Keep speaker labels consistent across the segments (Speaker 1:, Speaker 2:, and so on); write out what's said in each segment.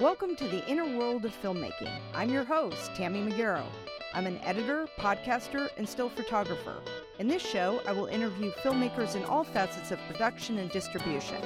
Speaker 1: Welcome to the inner world of filmmaking. I'm your host, Tammy Magaro. I'm an editor, podcaster, and still photographer. In this show, I will interview filmmakers in all facets of production and distribution.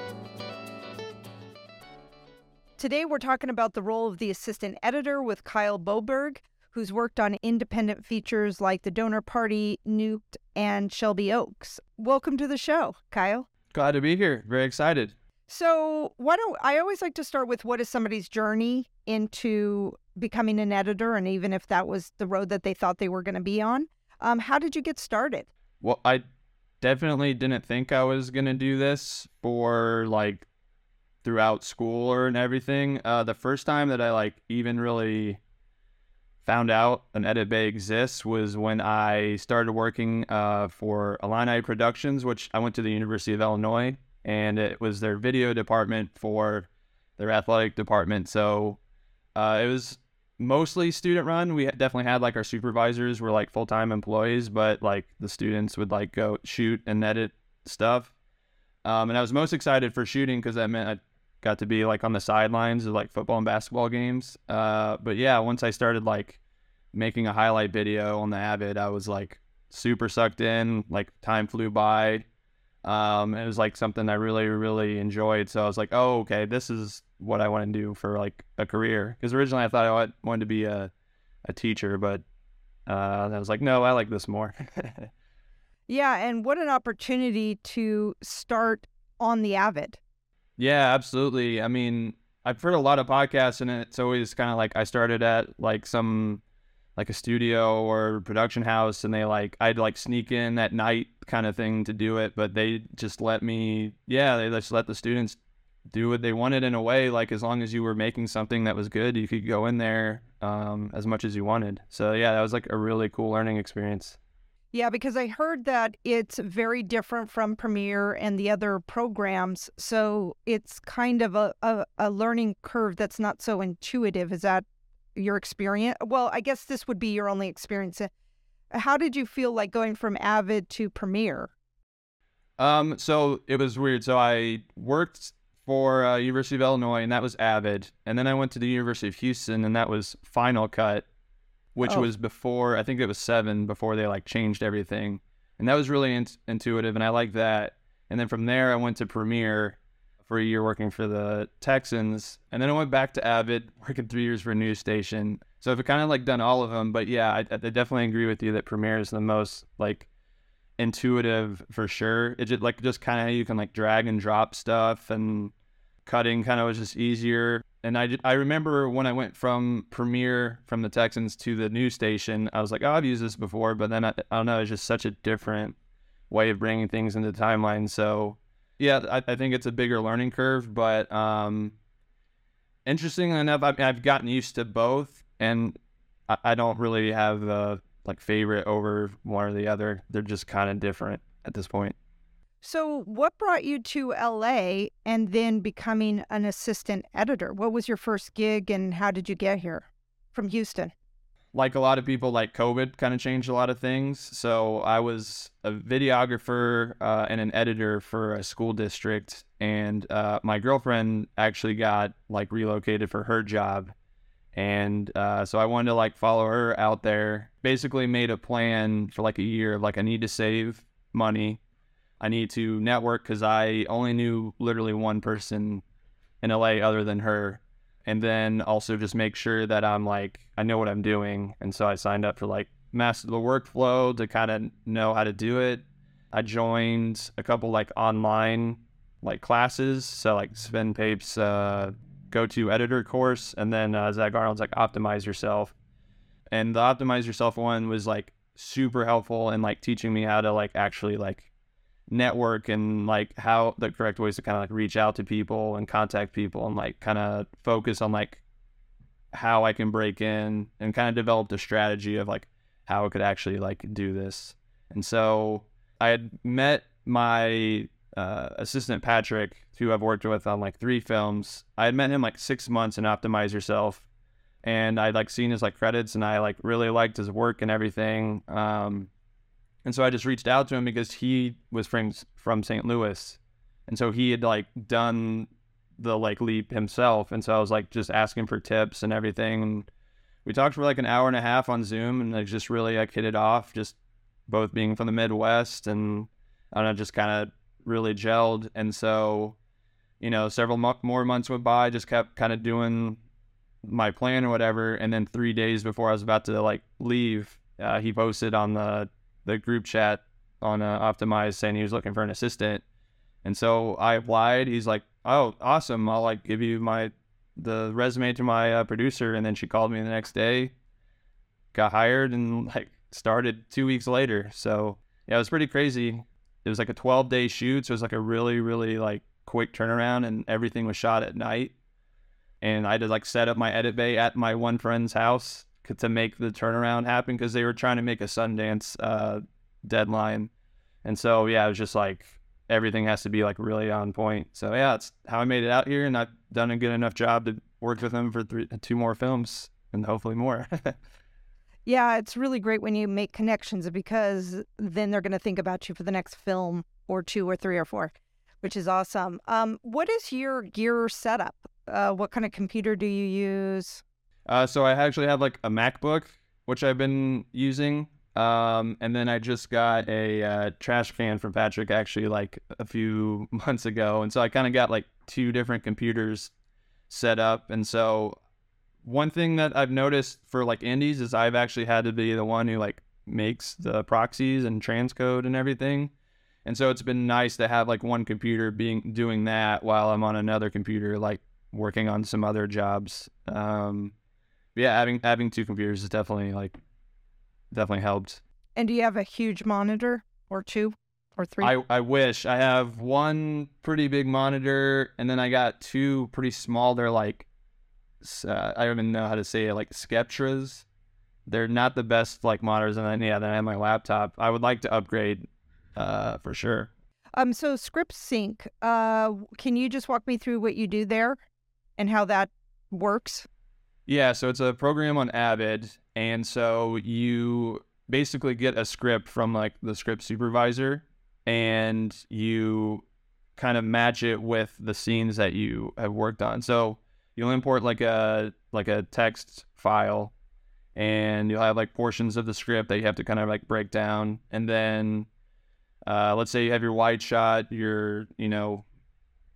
Speaker 1: Today, we're talking about the role of the assistant editor with Kyle Boberg, who's worked on independent features like The Donor Party, Nuked, and Shelby Oaks. Welcome to the show, Kyle.
Speaker 2: Glad to be here. Very excited.
Speaker 1: So, why don't I always like to start with what is somebody's journey into becoming an editor, and even if that was the road that they thought they were going to be on, um, how did you get started?
Speaker 2: Well, I definitely didn't think I was gonna do this for like throughout school or and everything. Uh, the first time that I like even really found out an edit bay exists was when I started working uh, for Illini Productions, which I went to the University of Illinois and it was their video department for their athletic department. So uh, it was mostly student run. We definitely had like our supervisors were like full time employees, but like the students would like go shoot and edit stuff. Um, and I was most excited for shooting because that meant I got to be like on the sidelines of like football and basketball games. Uh, but yeah, once I started like making a highlight video on the Avid, I was like super sucked in. Like time flew by. Um, it was like something I really, really enjoyed. So I was like, oh, okay, this is what I want to do for like a career. Because originally I thought I wanted to be a, a teacher, but uh, I was like, no, I like this more.
Speaker 1: yeah, and what an opportunity to start on the Avid.
Speaker 2: Yeah, absolutely. I mean, I've heard a lot of podcasts, and it's always kind of like I started at like some like a studio or production house and they like I'd like sneak in at night kind of thing to do it but they just let me yeah they just let the students do what they wanted in a way like as long as you were making something that was good you could go in there um, as much as you wanted. So yeah that was like a really cool learning experience.
Speaker 1: Yeah because i heard that it's very different from premiere and the other programs so it's kind of a, a, a learning curve that's not so intuitive. Is that your experience? Well, I guess this would be your only experience. Uh, how did you feel like going from Avid to Premiere?
Speaker 2: Um, so it was weird. So I worked for uh, University of Illinois, and that was Avid, and then I went to the University of Houston, and that was Final Cut, which oh. was before I think it was seven before they like changed everything, and that was really in- intuitive, and I liked that. And then from there, I went to Premiere, for a year working for the Texans, and then I went back to Avid, working three years for a news station. So I've kind of like done all of them, but yeah, I, I definitely agree with you that Premiere is the most like intuitive for sure. It just like just kind of you can like drag and drop stuff, and cutting kind of was just easier. And I I remember when I went from Premiere from the Texans to the news station, I was like, oh, I've used this before, but then I, I don't know, it's just such a different way of bringing things into the timeline. So yeah, I, I, think it's a bigger learning curve, but um, interesting enough, I, have gotten used to both, and I, I don't really have a like favorite over one or the other. They're just kind of different at this point.
Speaker 1: So, what brought you to LA and then becoming an assistant editor? What was your first gig, and how did you get here from Houston?
Speaker 2: Like a lot of people, like COVID kind of changed a lot of things. So I was a videographer uh, and an editor for a school district, and uh, my girlfriend actually got like relocated for her job, and uh, so I wanted to like follow her out there. Basically, made a plan for like a year of like I need to save money, I need to network because I only knew literally one person in LA other than her and then also just make sure that I'm like I know what I'm doing. And so I signed up for like master the workflow to kind of know how to do it. I joined a couple like online like classes, so like Sven Pape's uh, go-to editor course, and then uh, Zach Arnold's like optimize yourself. And the optimize yourself one was like super helpful in like teaching me how to like actually like network and like how the correct ways to kind of like reach out to people and contact people and like kind of focus on like how I can break in and kind of developed a strategy of like how I could actually like do this. And so I had met my uh, assistant Patrick, who I've worked with on like three films. I had met him like six months in Optimize Yourself, and I'd like seen his like credits, and I like really liked his work and everything. Um, and so I just reached out to him because he was from from St. Louis, and so he had like done the like leap himself. And so I was like just asking for tips and everything. And we talked for like an hour and a half on Zoom and like just really like hit it off, just both being from the Midwest and I don't know, just kind of really gelled. And so, you know, several mo- more months went by, just kept kind of doing my plan or whatever. And then three days before I was about to like leave, uh, he posted on the the group chat on uh, Optimize saying he was looking for an assistant. And so I applied. He's like, "Oh, awesome! I'll like give you my the resume to my uh, producer." And then she called me the next day, got hired, and like started two weeks later. So yeah, it was pretty crazy. It was like a 12 day shoot, so it was like a really really like quick turnaround, and everything was shot at night. And I had to like set up my edit bay at my one friend's house to make the turnaround happen because they were trying to make a Sundance uh, deadline. And so yeah, it was just like everything has to be like really on point. So yeah, it's how I made it out here, and I've done a good enough job to work with them for three, two more films, and hopefully more.
Speaker 1: yeah, it's really great when you make connections because then they're going to think about you for the next film or two or three or four, which is awesome. Um, what is your gear setup? Uh, what kind of computer do you use?
Speaker 2: Uh, so I actually have like a MacBook, which I've been using. Um, and then I just got a uh, trash can from Patrick actually like a few months ago. And so I kind of got like two different computers set up. And so one thing that I've noticed for like indies is I've actually had to be the one who like makes the proxies and transcode and everything. And so it's been nice to have like one computer being doing that while I'm on another computer, like working on some other jobs. Um, yeah, having having two computers is definitely like definitely helped.
Speaker 1: And do you have a huge monitor or two or three?
Speaker 2: I, I wish I have one pretty big monitor, and then I got two pretty small. They're like uh, I don't even know how to say it, like Sceptres. They're not the best like monitors, and then yeah, then I have my laptop. I would like to upgrade uh, for sure.
Speaker 1: Um, so Script Sync, uh, can you just walk me through what you do there and how that works?
Speaker 2: Yeah, so it's a program on Avid, and so you basically get a script from like the script supervisor, and you kind of match it with the scenes that you have worked on. So you'll import like a like a text file, and you'll have like portions of the script that you have to kind of like break down, and then uh, let's say you have your wide shot, your you know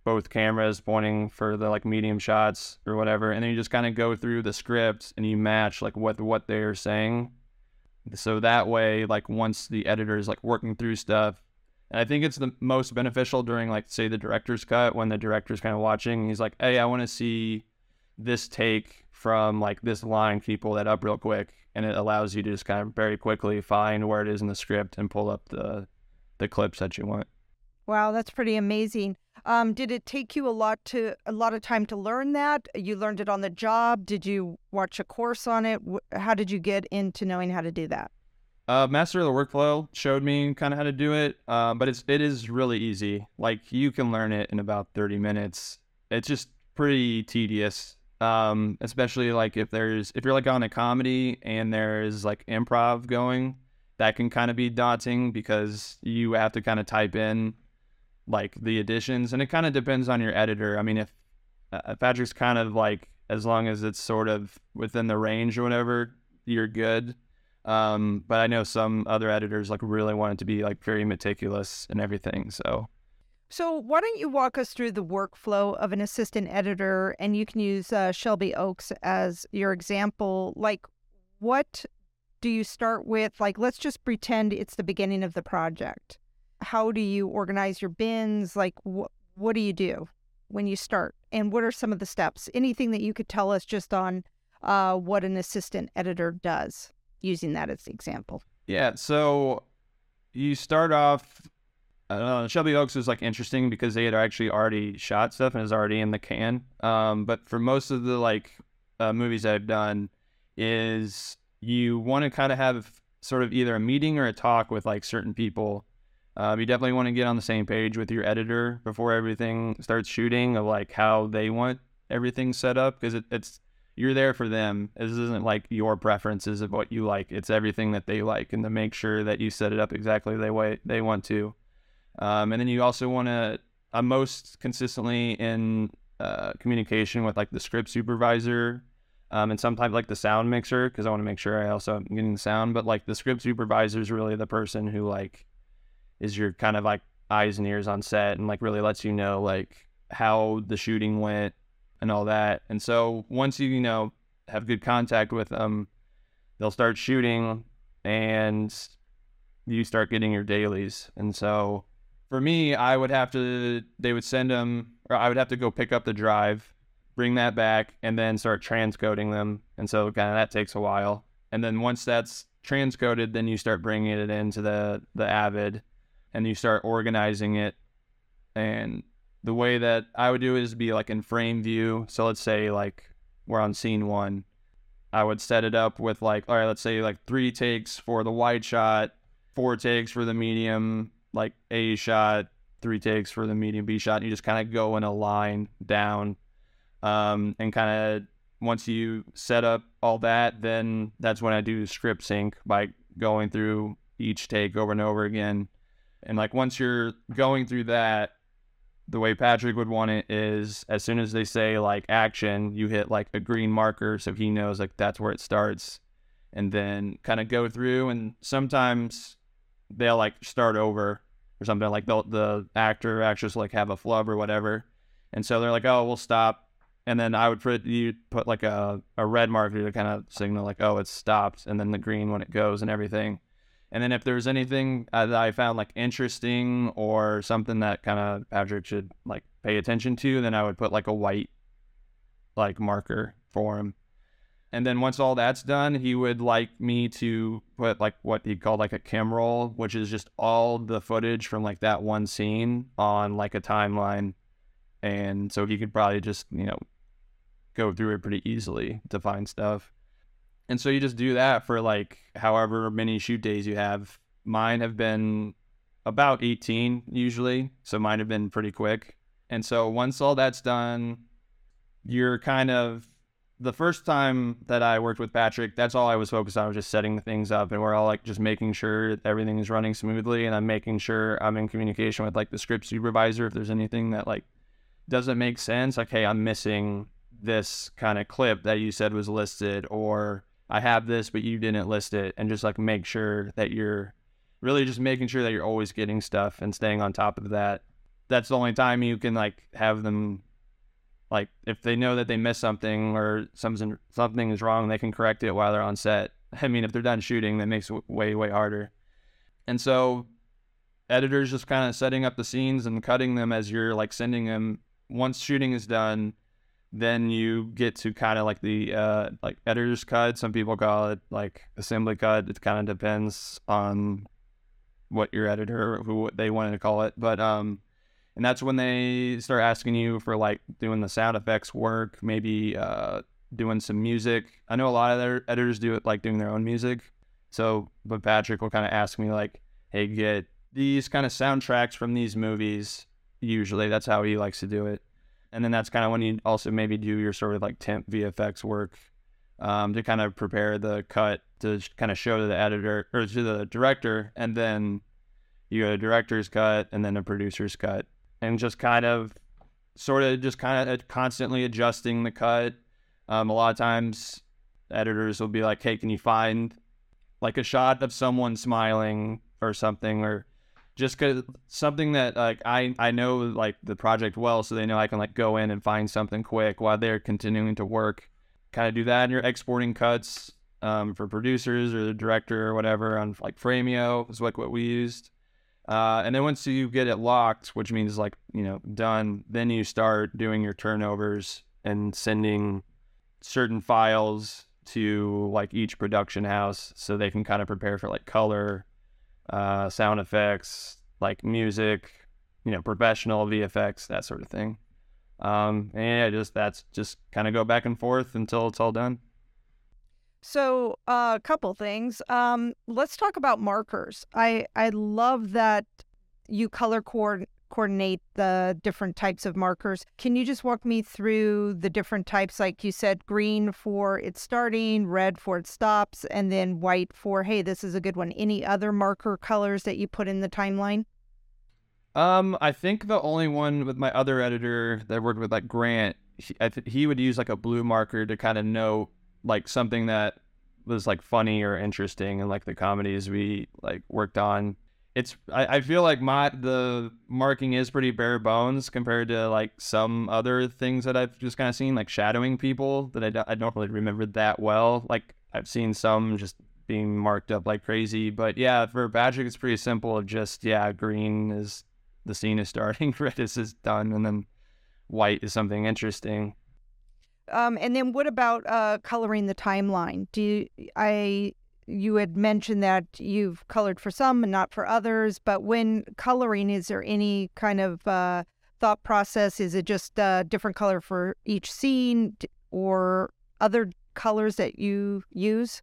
Speaker 2: both cameras pointing for the like medium shots or whatever and then you just kind of go through the script and you match like what what they're saying. So that way like once the editor is like working through stuff and i think it's the most beneficial during like say the director's cut when the director's kind of watching he's like hey i want to see this take from like this line can you pull that up real quick? And it allows you to just kind of very quickly find where it is in the script and pull up the the clips that you want.
Speaker 1: Wow that's pretty amazing um, did it take you a lot to a lot of time to learn that? You learned it on the job. Did you watch a course on it? How did you get into knowing how to do that?
Speaker 2: Uh, Master of the Workflow showed me kind of how to do it, uh, but it's it is really easy. Like you can learn it in about thirty minutes. It's just pretty tedious, um, especially like if there's if you're like on a comedy and there's like improv going, that can kind of be daunting because you have to kind of type in like the additions, and it kind of depends on your editor. I mean, if uh, Patrick's kind of like as long as it's sort of within the range or whatever, you're good. Um, but I know some other editors like really want it to be like very meticulous and everything. So,
Speaker 1: so why don't you walk us through the workflow of an assistant editor, and you can use uh, Shelby Oaks as your example. Like, what do you start with? Like, let's just pretend it's the beginning of the project how do you organize your bins? Like, wh- what do you do when you start? And what are some of the steps? Anything that you could tell us just on uh, what an assistant editor does, using that as the example.
Speaker 2: Yeah. So you start off. Uh, Shelby Oaks was like interesting because they had actually already shot stuff and is already in the can. Um, but for most of the like uh, movies I've done, is you want to kind of have sort of either a meeting or a talk with like certain people um, you definitely want to get on the same page with your editor before everything starts shooting of like how they want everything set up because it, it's you're there for them. This isn't like your preferences of what you like. It's everything that they like, and to make sure that you set it up exactly the way they want to. Um, and then you also want to. I'm most consistently in uh, communication with like the script supervisor um, and sometimes like the sound mixer because I want to make sure I also am getting the sound. But like the script supervisor is really the person who like is your kind of like eyes and ears on set and like really lets you know like how the shooting went and all that. And so once you you know have good contact with them, they'll start shooting and you start getting your dailies. And so for me, I would have to they would send them or I would have to go pick up the drive bring that back, and then start transcoding them. And so kind of that takes a while. And then once that's transcoded, then you start bringing it into the the Avid, and you start organizing it. And the way that I would do it is be like in frame view. So let's say like we're on scene one. I would set it up with like, all right, let's say like three takes for the wide shot, four takes for the medium, like A shot, three takes for the medium B shot. And you just kind of go in a line down um, and kind of once you set up all that, then that's when I do script sync by going through each take over and over again. And like once you're going through that, the way Patrick would want it is as soon as they say like action, you hit like a green marker so he knows like that's where it starts. And then kind of go through and sometimes they'll like start over or something like the the actor actress like have a flub or whatever. And so they're like, "Oh, we'll stop and then I would put you put like a, a red marker to kind of signal like oh it's stopped, and then the green when it goes and everything. And then if there's anything uh, that I found like interesting or something that kind of Patrick should like pay attention to, then I would put like a white like marker for him. And then once all that's done, he would like me to put like what he called like a cam roll, which is just all the footage from like that one scene on like a timeline. And so he could probably just, you know, go through it pretty easily to find stuff. And so you just do that for like however many shoot days you have. Mine have been about 18 usually, so mine have been pretty quick. And so once all that's done, you're kind of the first time that I worked with Patrick, that's all I was focused on was just setting things up and we're all like just making sure everything is running smoothly and I'm making sure I'm in communication with like the script supervisor if there's anything that like doesn't make sense, like hey, I'm missing this kind of clip that you said was listed or I have this but you didn't list it and just like make sure that you're really just making sure that you're always getting stuff and staying on top of that. That's the only time you can like have them like if they know that they missed something or something something is wrong, they can correct it while they're on set. I mean, if they're done shooting, that makes it way way harder. And so editors just kind of setting up the scenes and cutting them as you're like sending them once shooting is done then you get to kind of like the uh, like editor's cut. Some people call it like assembly cut. It kind of depends on what your editor who they wanted to call it. But um, and that's when they start asking you for like doing the sound effects work, maybe uh, doing some music. I know a lot of their editors do it like doing their own music. So, but Patrick will kind of ask me like, "Hey, get these kind of soundtracks from these movies." Usually, that's how he likes to do it and then that's kind of when you also maybe do your sort of like temp VFX work um, to kind of prepare the cut to kind of show to the editor or to the director, and then you go to director's cut and then a producer's cut, and just kind of sort of just kind of constantly adjusting the cut. Um, a lot of times, editors will be like, "Hey, can you find like a shot of someone smiling or something or just because something that like I I know like the project well, so they know I can like go in and find something quick while they're continuing to work. Kind of do that, and you're exporting cuts um, for producers or the director or whatever on like Frame.io is like what we used. Uh, and then once you get it locked, which means like you know done, then you start doing your turnovers and sending certain files to like each production house so they can kind of prepare for like color uh, sound effects, like music, you know, professional VFX, that sort of thing. Um, and yeah, just that's just kind of go back and forth until it's all done.
Speaker 1: So, a uh, couple things. Um, let's talk about markers. I I love that you color coordinate coordinate the different types of markers. Can you just walk me through the different types? Like you said, green for it's starting, red for it stops, and then white for, hey, this is a good one. Any other marker colors that you put in the timeline?
Speaker 2: Um, I think the only one with my other editor that worked with, like Grant, he, th- he would use like a blue marker to kind of note like something that was like funny or interesting and like the comedies we like worked on. It's I, I feel like my the marking is pretty bare bones compared to like some other things that I've just kind of seen like shadowing people that I don't, I don't really remember that well. Like I've seen some just being marked up like crazy, but yeah, for Patrick it's pretty simple of just yeah, green is the scene is starting, red is, is done, and then white is something interesting.
Speaker 1: Um, and then what about uh, coloring the timeline? Do you, I you had mentioned that you've colored for some and not for others, but when coloring, is there any kind of uh, thought process? Is it just a different color for each scene, or other colors that you use?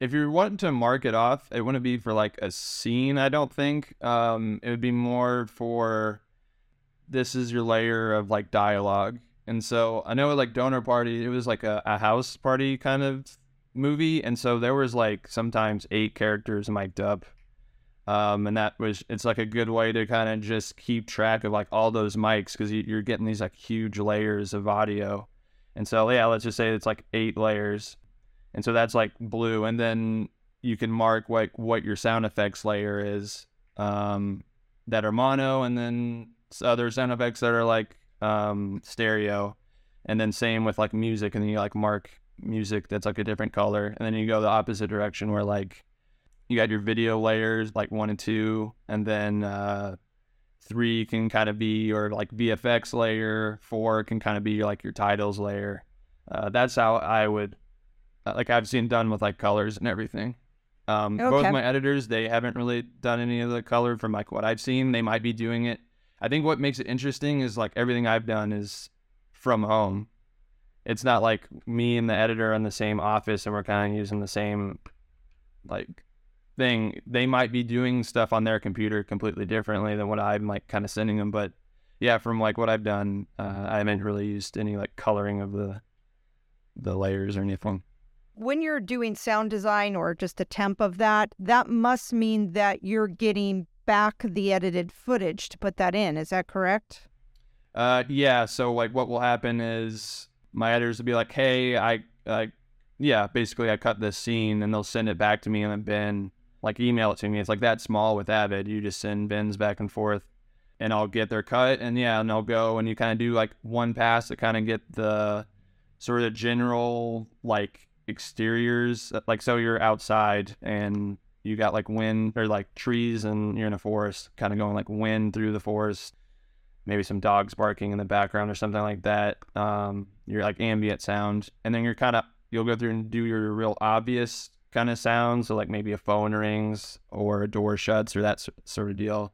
Speaker 2: If you're wanting to mark it off, it wouldn't be for like a scene. I don't think. Um, it would be more for this is your layer of like dialogue and so I know like Donor Party, it was like a, a house party kind of movie. And so there was like sometimes eight characters mic'd up. Um, and that was, it's like a good way to kind of just keep track of like all those mics because you, are getting these like huge layers of audio. And so, yeah, let's just say it's like eight layers. And so that's like blue. And then you can mark what, what your sound effects layer is um, that are mono. And then other sound effects that are like um, stereo, and then same with like music, and then you like mark music that's like a different color, and then you go the opposite direction where like you got your video layers like one and two, and then uh, three can kind of be your like VFX layer, four can kind of be like your titles layer. Uh, that's how I would uh, like I've seen done with like colors and everything. Um, okay. Both my editors, they haven't really done any of the color from like what I've seen. They might be doing it I think what makes it interesting is like everything I've done is from home. It's not like me and the editor in the same office and we're kind of using the same like thing. They might be doing stuff on their computer completely differently than what I'm like kind of sending them. But yeah, from like what I've done, uh, I haven't really used any like coloring of the the layers or anything.
Speaker 1: When you're doing sound design or just a temp of that, that must mean that you're getting back the edited footage to put that in. Is that correct?
Speaker 2: Uh, yeah. So like, what will happen is my editors would be like, "Hey, I, uh, yeah, basically I cut this scene," and they'll send it back to me, and then Ben like email it to me. It's like that small with Avid. You just send bins back and forth, and I'll get their cut, and yeah, and I'll go and you kind of do like one pass to kind of get the sort of general like exteriors. Like so, you're outside and you got like wind or like trees and you're in a forest, kind of going like wind through the forest, maybe some dogs barking in the background or something like that. Um, you're like ambient sound, and then you're kind of you'll go through and do your real obvious kind of sounds, so like maybe a phone rings or a door shuts or that sort of deal.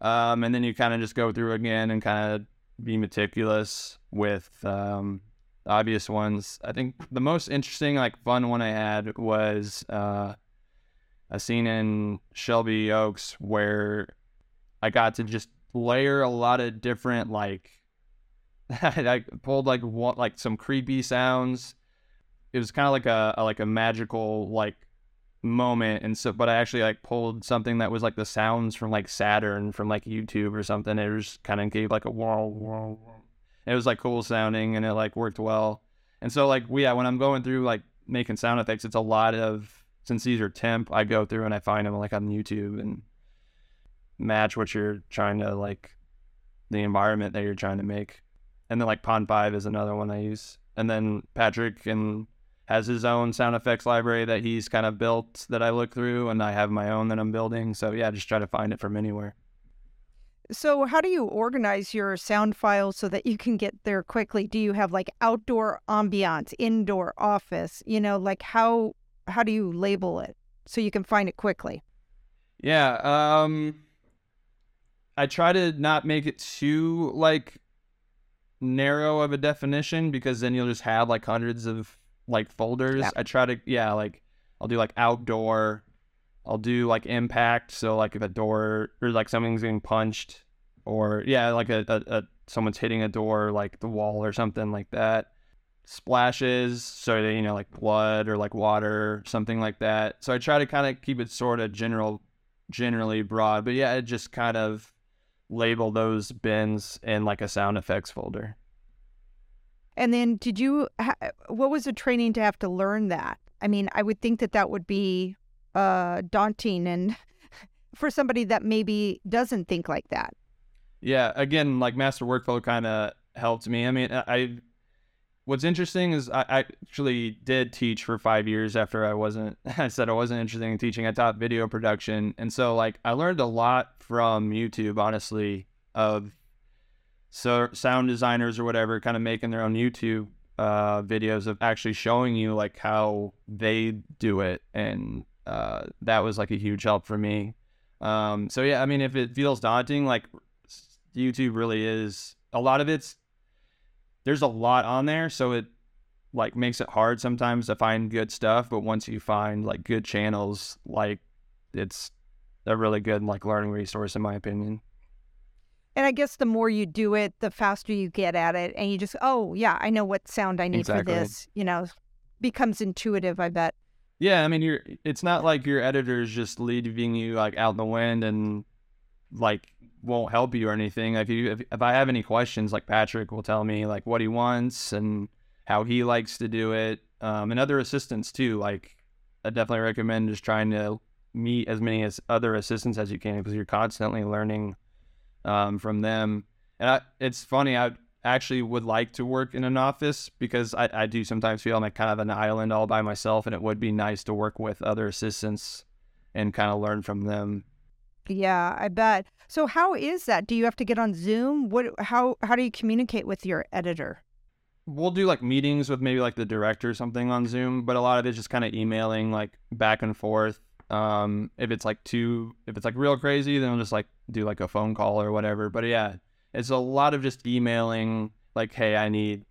Speaker 2: Um, and then you kind of just go through again and kind of be meticulous with um, obvious ones. I think the most interesting, like fun one I had was uh, a scene in Shelby Oaks where I got to just layer a lot of different like I pulled like what like some creepy sounds. It was kind of like a, a like a magical like moment and so but I actually like pulled something that was like the sounds from like Saturn from like YouTube or something. It was kind of gave like a whoa whoa. It was like cool sounding and it like worked well. And so like yeah, when I'm going through like making sound effects, it's a lot of since these are temp, I go through and I find them like on YouTube and match what you're trying to like the environment that you're trying to make. And then like Pond5 is another one I use. And then Patrick and has his own sound effects library that he's kind of built that I look through and I have my own that I'm building. So yeah, just try to find it from anywhere.
Speaker 1: So, how do you organize your sound files so that you can get there quickly? Do you have like outdoor ambiance, indoor office? You know, like how how do you label it so you can find it quickly?
Speaker 2: Yeah, um I try to not make it too like narrow of a definition because then you'll just have like hundreds of like folders. Yeah. I try to yeah, like I'll do like outdoor, I'll do like impact, so like if a door or like something's getting punched or yeah, like a, a, a someone's hitting a door like the wall or something like that. Splashes so that you know like blood or like water something like that. So i try to kind of keep it sort of general generally broad. But yeah it just kind of label those bins in like a sound effects folder.
Speaker 1: And then, did you? What was the training to have to learn that? I mean, I would think that that would be uh, daunting, and for somebody that maybe doesn't think like that.
Speaker 2: Yeah, again, like master workflow kind of helped me. I mean, I what's interesting is I, actually did teach for five years after I wasn't. I said I wasn't interested in teaching. I taught video production, and so like I learned a lot from YouTube, honestly, of so sound designers or whatever, kind of making their own YouTube uh, videos of actually showing you like how they do it, and uh, that was like a huge help for me. Um, so yeah, I mean, if it feels daunting, like YouTube really is. A lot of it's there's a lot on there, so it like makes it hard sometimes to find good stuff. But once you find like good channels, like it's a really good like learning resource in my opinion.
Speaker 1: And I guess the more you do it, the faster you get at it. And you just, oh, yeah, I know what sound I need exactly. for this. You know, becomes intuitive, I bet.
Speaker 2: Yeah. I mean, you're, it's not like your editor's just leaving you like out in the wind and like won't help you or anything. If you, if, if I have any questions, like Patrick will tell me like what he wants and how he likes to do it. Um, and other assistants too. Like, I definitely recommend just trying to meet as many as other assistants as you can because you're constantly learning um, from them. And I, it's funny, I actually would like to work in an office because I, I do sometimes feel I'm like kind of an island all by myself, and it would be nice to work with other assistants and kind of learn from them.
Speaker 1: Yeah, I bet. So how is that? Do you have to get on Zoom? What how how do you communicate with your editor?
Speaker 2: We'll do like meetings with maybe like the director or something on Zoom, but a lot of it's just kind of emailing like back and forth. Um, if it's like too, if it's like real crazy, then I'll just like do like a phone call or whatever. But yeah, it's a lot of just emailing, like, hey, I need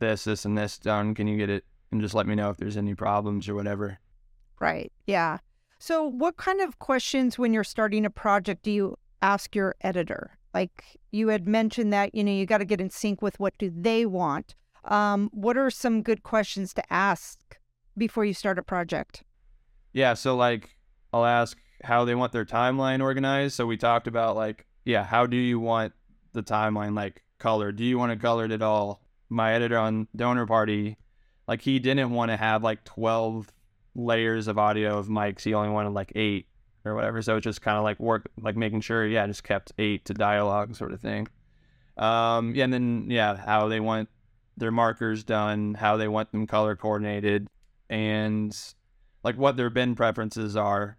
Speaker 2: this, this, and this done. Can you get it? And just let me know if there's any problems or whatever.
Speaker 1: Right. Yeah. So, what kind of questions when you're starting a project do you ask your editor? Like you had mentioned that you know you got to get in sync with what do they want. Um, what are some good questions to ask before you start a project?
Speaker 2: Yeah, so like I'll ask how they want their timeline organized. So we talked about like, yeah, how do you want the timeline like colored? Do you want it colored at all? My editor on Donor Party, like he didn't want to have like 12 layers of audio of mics. He only wanted like eight or whatever. So it's just kind of like work, like making sure, yeah, just kept eight to dialogue sort of thing. Um, yeah, and then yeah, how they want their markers done, how they want them color coordinated, and like what their bin preferences are.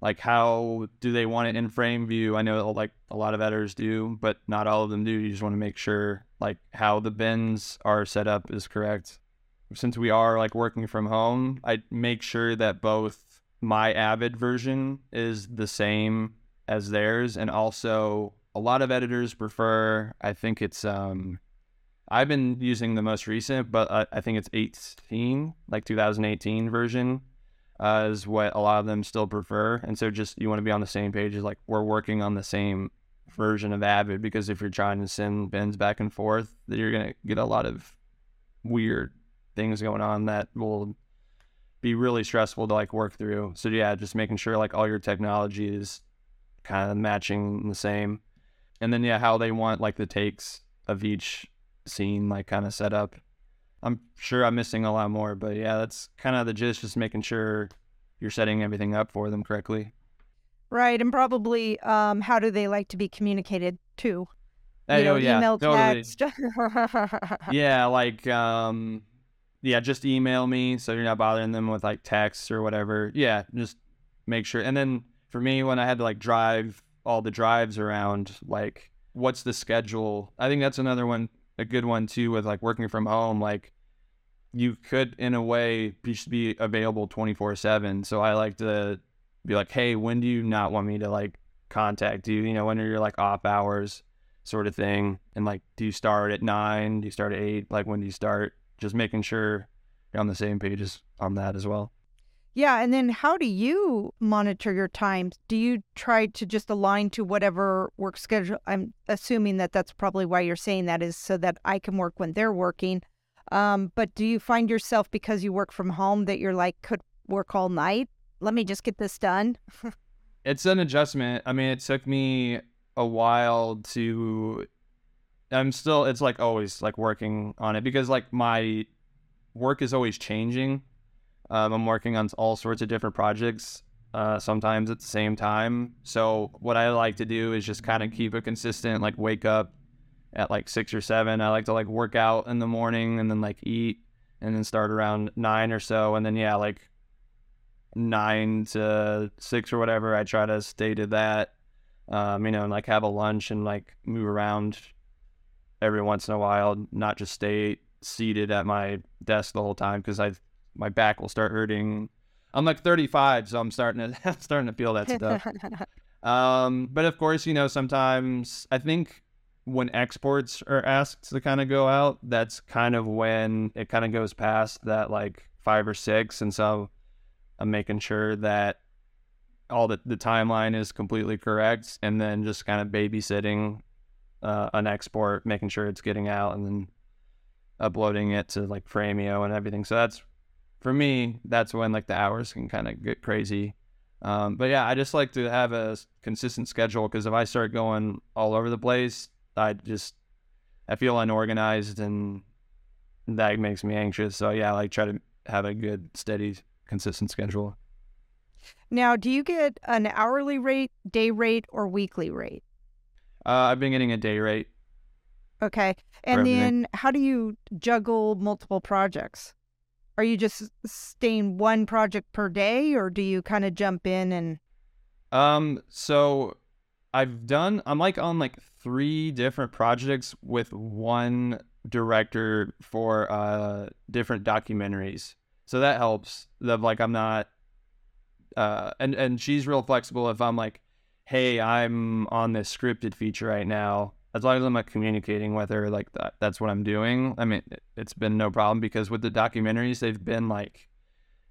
Speaker 2: Like how do they want it in frame view? I know like a lot of editors do, but not all of them do. You just want to make sure like how the bins are set up is correct. Since we are like working from home, I make sure that both my Avid version is the same as theirs, and also a lot of editors prefer. I think it's um, I've been using the most recent, but I, I think it's 18, like 2018 version uh, is what a lot of them still prefer. And so just you want to be on the same page as like we're working on the same version of Avid because if you're trying to send bins back and forth, you're gonna get a lot of weird things going on that will be really stressful to like work through. So yeah, just making sure like all your technology is kind of matching the same. And then yeah, how they want like the takes of each scene like kind of set up. I'm sure I'm missing a lot more, but yeah, that's kind of the gist. Just making sure you're setting everything up for them correctly.
Speaker 1: Right, and probably um, how do they like to be communicated too?
Speaker 2: You oh, yeah, email, totally. text. yeah, like um, yeah, just email me so you're not bothering them with like texts or whatever. Yeah, just make sure. And then for me, when I had to like drive all the drives around, like what's the schedule? I think that's another one a good one too with like working from home. Like you could, in a way, be, be available 24 7. So I like to be like, hey, when do you not want me to like contact you? You know, when are your like off hours sort of thing? And like, do you start at nine? Do you start at eight? Like, when do you start? Just making sure you're on the same pages on that as well.
Speaker 1: Yeah, and then how do you monitor your time? Do you try to just align to whatever work schedule? I'm assuming that that's probably why you're saying that is so that I can work when they're working. Um, but do you find yourself because you work from home that you're like could work all night? Let me just get this done.
Speaker 2: it's an adjustment. I mean, it took me a while to I'm still it's like always like working on it because like my work is always changing. Um, I'm working on all sorts of different projects, uh, sometimes at the same time. So what I like to do is just kind of keep it consistent. Like wake up at like six or seven. I like to like work out in the morning and then like eat and then start around nine or so. And then yeah, like nine to six or whatever, I try to stay to that. Um, you know, and like have a lunch and like move around every once in a while, not just stay seated at my desk the whole time because I my back will start hurting. I'm like 35, so I'm starting to I'm starting to feel that stuff. um, but of course, you know, sometimes I think when exports are asked to kind of go out, that's kind of when it kind of goes past that like five or six, and so I'm making sure that all the the timeline is completely correct, and then just kind of babysitting uh, an export, making sure it's getting out, and then uploading it to like Frame.io and everything. So that's for me. That's when like the hours can kind of get crazy. Um, but yeah, I just like to have a consistent schedule because if I start going all over the place, I just I feel unorganized and that makes me anxious. So yeah, I like try to have a good, steady, consistent schedule.
Speaker 1: Now, do you get an hourly rate, day rate, or weekly rate?
Speaker 2: Uh, I've been getting a day rate.
Speaker 1: Okay. And then how do you juggle multiple projects? Are you just staying one project per day or do you kind of jump in and
Speaker 2: Um so I've done I'm like on like three different projects with one director for uh different documentaries. So that helps. That like I'm not uh and and she's real flexible if I'm like hey, I'm on this scripted feature right now. As long as I'm like communicating with her, like that, that's what I'm doing. I mean, it's been no problem because with the documentaries, they've been like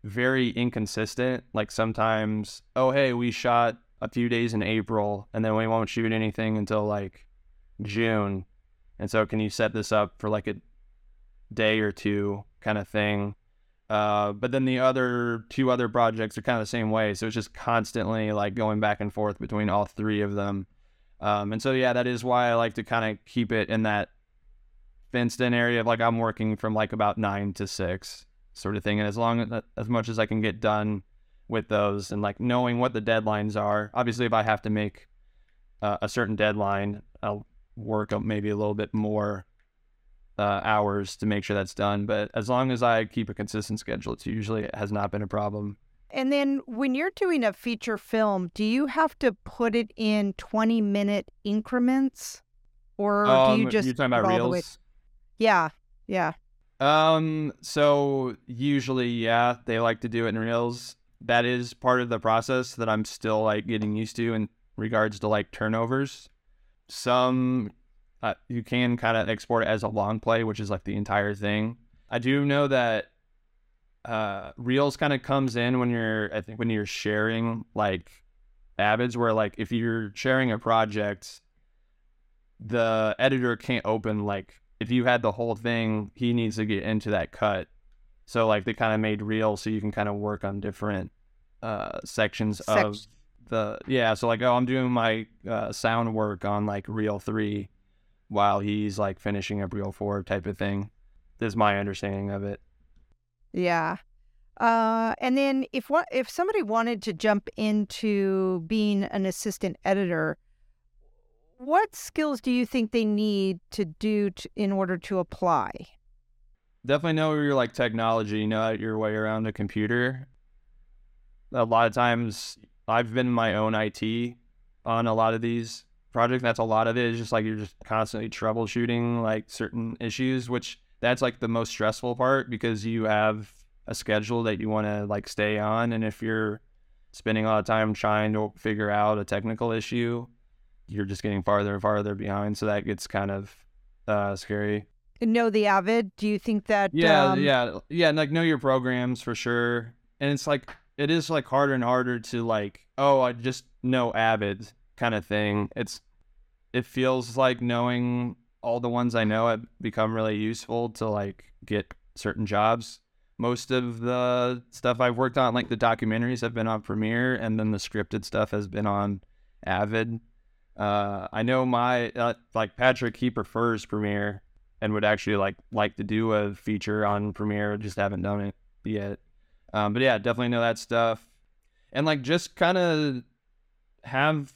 Speaker 2: very inconsistent. Like sometimes, oh, hey, we shot a few days in April and then we won't shoot anything until like June. And so, can you set this up for like a day or two kind of thing? Uh, but then the other two other projects are kind of the same way. So it's just constantly like going back and forth between all three of them. Um, and so, yeah, that is why I like to kind of keep it in that fenced in area of like I'm working from like about nine to six sort of thing. And as long as, as much as I can get done with those and like knowing what the deadlines are, obviously, if I have to make uh, a certain deadline, I'll work up maybe a little bit more uh, hours to make sure that's done. But as long as I keep a consistent schedule, it's usually it has not been a problem.
Speaker 1: And then when you're doing a feature film, do you have to put it in 20 minute increments or um, do you just
Speaker 2: you're talking about reels?
Speaker 1: Yeah. Yeah.
Speaker 2: Um so usually yeah, they like to do it in reels. That is part of the process that I'm still like getting used to in regards to like turnovers. Some uh, you can kind of export it as a long play, which is like the entire thing. I do know that uh, Reels kind of comes in when you're, I think, when you're sharing like Avids, where like if you're sharing a project, the editor can't open like if you had the whole thing, he needs to get into that cut. So like they kind of made Reels so you can kind of work on different uh, sections of the yeah. So like oh, I'm doing my uh, sound work on like Reel three while he's like finishing up Reel 4 type of thing. Is my understanding of it.
Speaker 1: Yeah. Uh, and then if what if somebody wanted to jump into being an assistant editor, what skills do you think they need to do to, in order to apply?
Speaker 2: Definitely know your like technology, know your way around a computer. A lot of times, I've been my own IT on a lot of these project. That's a lot of it. Is just like you're just constantly troubleshooting like certain issues, which that's like the most stressful part because you have a schedule that you want to like stay on, and if you're spending a lot of time trying to figure out a technical issue, you're just getting farther and farther behind. So that gets kind of uh, scary.
Speaker 1: Know the Avid? Do you think that?
Speaker 2: Yeah,
Speaker 1: um...
Speaker 2: yeah, yeah. Like know your programs for sure, and it's like it is like harder and harder to like oh I just know Avid kind of thing. It's it feels like knowing all the ones I know have become really useful to like get certain jobs. Most of the stuff I've worked on, like the documentaries, have been on Premiere, and then the scripted stuff has been on Avid. Uh, I know my uh, like Patrick, he prefers Premiere and would actually like like to do a feature on Premiere. Just haven't done it yet. Um, but yeah, definitely know that stuff, and like just kind of have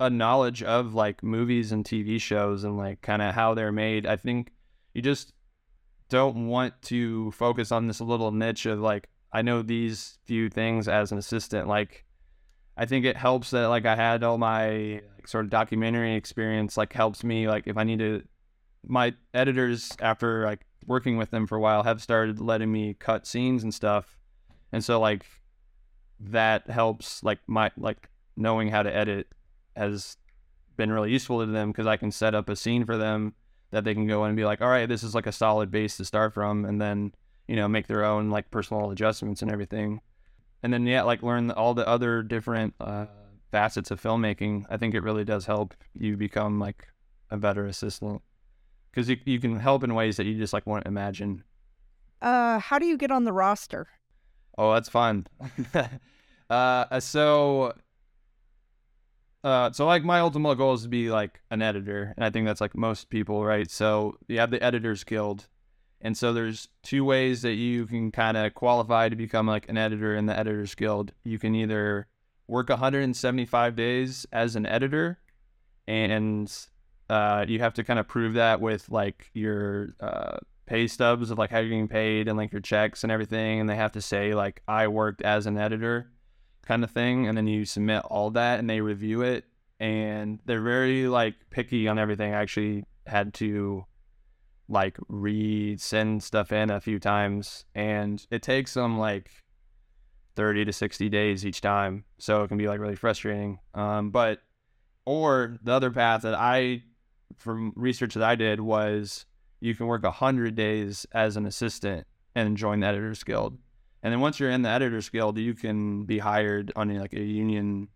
Speaker 2: a knowledge of like movies and TV shows and like kind of how they're made. I think you just don't want to focus on this little niche of like I know these few things as an assistant. Like I think it helps that like I had all my like, sort of documentary experience like helps me like if I need to my editors after like working with them for a while have started letting me cut scenes and stuff. And so like that helps like my like knowing how to edit has been really useful to them because I can set up a scene for them that they can go in and be like, all right, this is like a solid base to start from, and then you know make their own like personal adjustments and everything, and then yeah, like learn all the other different uh, facets of filmmaking. I think it really does help you become like a better assistant because you you can help in ways that you just like won't imagine.
Speaker 1: Uh, how do you get on the roster?
Speaker 2: Oh, that's fun. uh, so uh, so like my ultimate goal is to be like an editor, and I think that's like most people, right? So you have the Editors Guild, and so there's two ways that you can kind of qualify to become like an editor in the Editors Guild. You can either work 175 days as an editor, and uh, you have to kind of prove that with like your uh, pay stubs of like how you're getting paid and like your checks and everything, and they have to say like I worked as an editor kind of thing and then you submit all that and they review it and they're very like picky on everything. I actually had to like re-send stuff in a few times and it takes them like 30 to 60 days each time so it can be like really frustrating. Um, but or the other path that i from research that i did was you can work 100 days as an assistant and join the editors guild and then once you're in the editors guild, you can be hired on like a union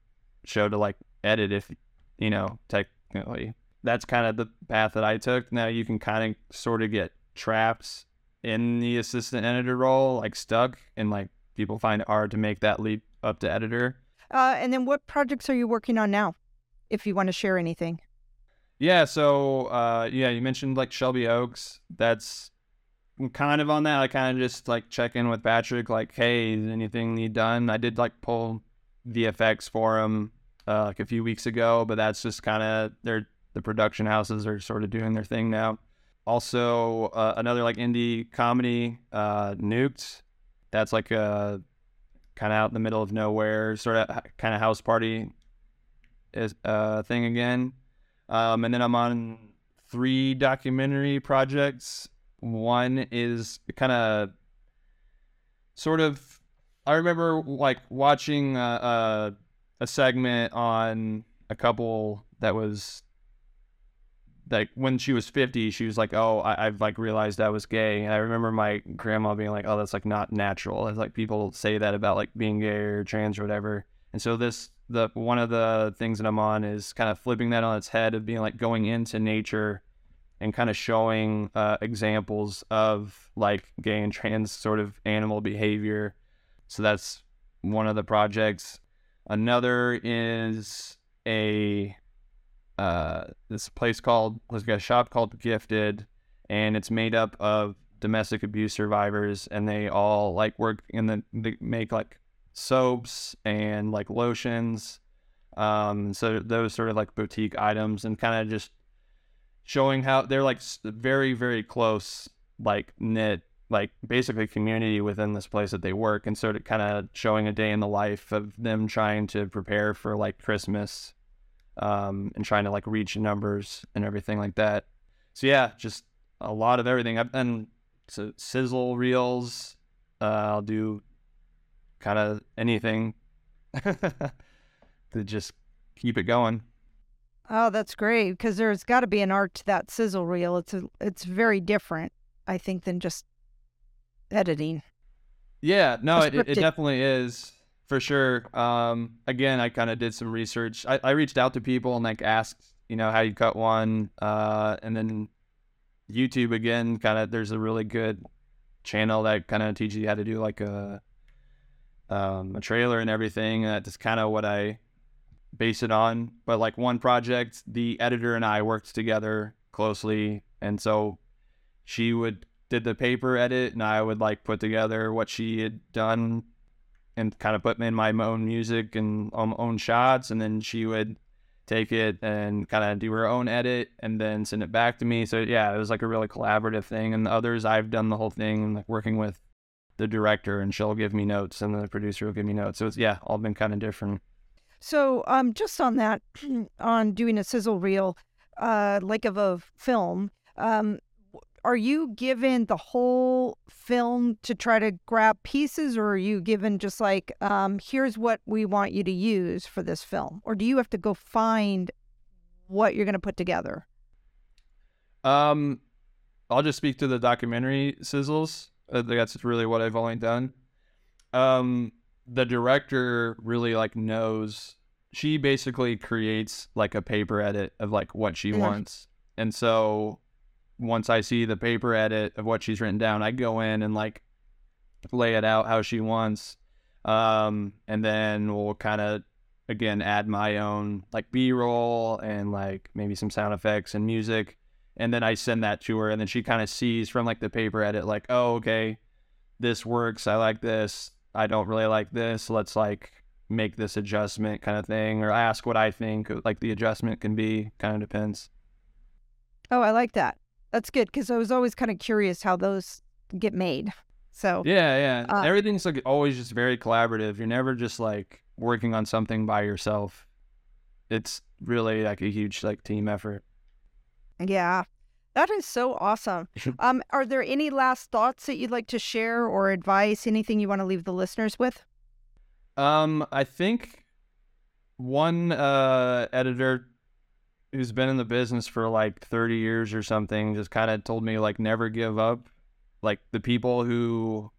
Speaker 2: show to like edit if you know technically. That's kind of the path that I took. Now you can kind of sort of get trapped in the assistant editor role, like stuck, and like people find it hard to make that leap up to editor.
Speaker 1: Uh, and then what projects are you working on now, if you want to share anything?
Speaker 2: Yeah, so uh, yeah, you mentioned like Shelby Oaks. That's kind of on that. I kind of just like check in with Patrick, like, hey, is anything need done? I did like pull VFX for him uh, like a few weeks ago, but that's just kind of they're the production houses are sort of doing their thing now. Also, uh, another like indie comedy, uh, Nuked. That's like a kind of out in the middle of nowhere, sort of kind of house party is uh thing again. Um, and then I'm on three documentary projects one is kind of sort of. I remember like watching a, a, a segment on a couple that was like when she was 50 she was like oh I, have like realized i was gay and i remember my grandma being like oh that's like not natural it's like people say that about like being gay or trans or whatever and so this the one of the things that i'm on is kind of flipping that on its head of being like going into nature and kind of showing uh, examples of like gay and trans sort of animal behavior. So that's one of the projects. Another is a uh, this place called let's get a shop called Gifted, and it's made up of domestic abuse survivors, and they all like work in the they make like soaps and like lotions. Um, so those sort of like boutique items, and kind of just showing how they're like very very close like knit like basically community within this place that they work and sort of kind of showing a day in the life of them trying to prepare for like christmas um, and trying to like reach numbers and everything like that. So yeah just a lot of everything. I've done so sizzle reels. Uh, i'll do kind of anything to just keep it going
Speaker 1: Oh, that's great because there's got to be an art to that sizzle reel. It's a, it's very different, I think, than just editing.
Speaker 2: Yeah, no, it, it definitely is for sure. Um, again, I kind of did some research. I, I reached out to people and like asked, you know, how you cut one, uh, and then YouTube again. Kind of, there's a really good channel that kind of teaches you how to do like a um, a trailer and everything. That's kind of what I base it on. But like one project, the editor and I worked together closely, and so she would did the paper edit, and I would like put together what she had done, and kind of put in my own music and um, own shots, and then she would take it and kind of do her own edit and then send it back to me. So yeah, it was like a really collaborative thing. And the others, I've done the whole thing, like working with the director, and she'll give me notes, and the producer will give me notes. So it's yeah, all been kind of different.
Speaker 1: So, um, just on that, on doing a sizzle reel, uh, like of a film, um, are you given the whole film to try to grab pieces, or are you given just like, um, here's what we want you to use for this film, or do you have to go find what you're going to put together?
Speaker 2: Um, I'll just speak to the documentary sizzles. Uh, that's really what I've only done. Um, the director really like knows she basically creates like a paper edit of like what she wants. And so once I see the paper edit of what she's written down, I go in and like lay it out how she wants. Um, and then we'll kind of again add my own like b-roll and like maybe some sound effects and music and then i send that to her and then she kind of sees from like the paper edit like oh okay this works i like this I don't really like this. Let's like make this adjustment kind of thing or ask what I think like the adjustment can be. Kind of depends.
Speaker 1: Oh, I like that. That's good because I was always kind of curious how those get made. So
Speaker 2: yeah, yeah, uh, everything's like always just very collaborative. You're never just like working on something by yourself. It's really like a huge like team effort.
Speaker 1: Yeah, that is so awesome. um, are there any last thoughts that you'd like to share or advice? Anything you want to leave the listeners with?
Speaker 2: Um, I think one uh, editor who's been in the business for like 30 years or something just kind of told me like never give up. Like the people who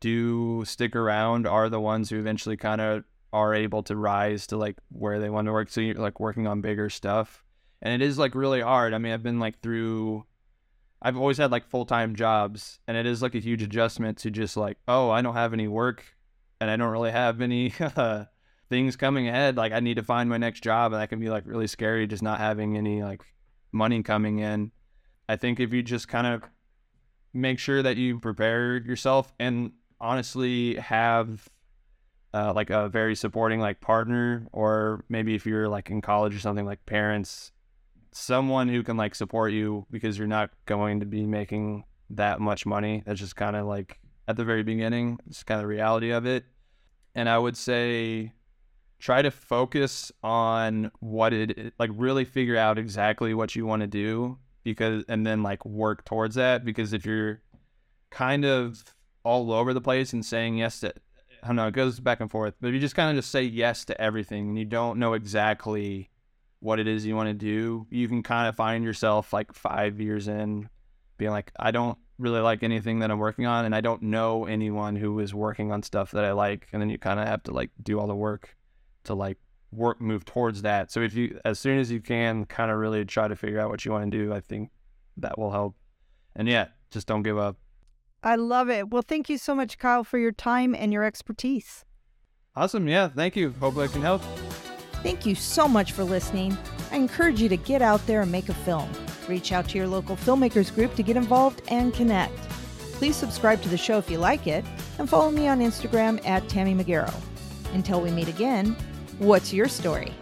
Speaker 2: do stick around are the ones who eventually kind of are able to rise to like where they want to work. So you're like working on bigger stuff and it is like really hard. I mean, I've been like through I've always had like full-time jobs and it is like a huge adjustment to just like, oh, I don't have any work and I don't really have any uh, things coming ahead. Like I need to find my next job and that can be like really scary just not having any like money coming in. I think if you just kind of make sure that you prepare yourself and honestly have uh, like a very supporting like partner or maybe if you're like in college or something like parents someone who can like support you because you're not going to be making that much money. That's just kind of like at the very beginning, it's kind of the reality of it. And I would say try to focus on what it like really figure out exactly what you want to do because and then like work towards that because if you're kind of all over the place and saying yes to I don't know, it goes back and forth. But you just kind of just say yes to everything and you don't know exactly what it is you want to do, you can kind of find yourself like five years in being like, I don't really like anything that I'm working on, and I don't know anyone who is working on stuff that I like. And then you kind of have to like do all the work to like work, move towards that. So if you, as soon as you can, kind of really try to figure out what you want to do, I think that will help. And yeah, just don't give up.
Speaker 1: I love it. Well, thank you so much, Kyle, for your time and your expertise.
Speaker 2: Awesome. Yeah. Thank you. Hope I can help.
Speaker 1: Thank you so much for listening. I encourage you to get out there and make a film. Reach out to your local filmmakers group to get involved and connect. Please subscribe to the show if you like it and follow me on Instagram at Tammy Magaro. Until we meet again, what's your story?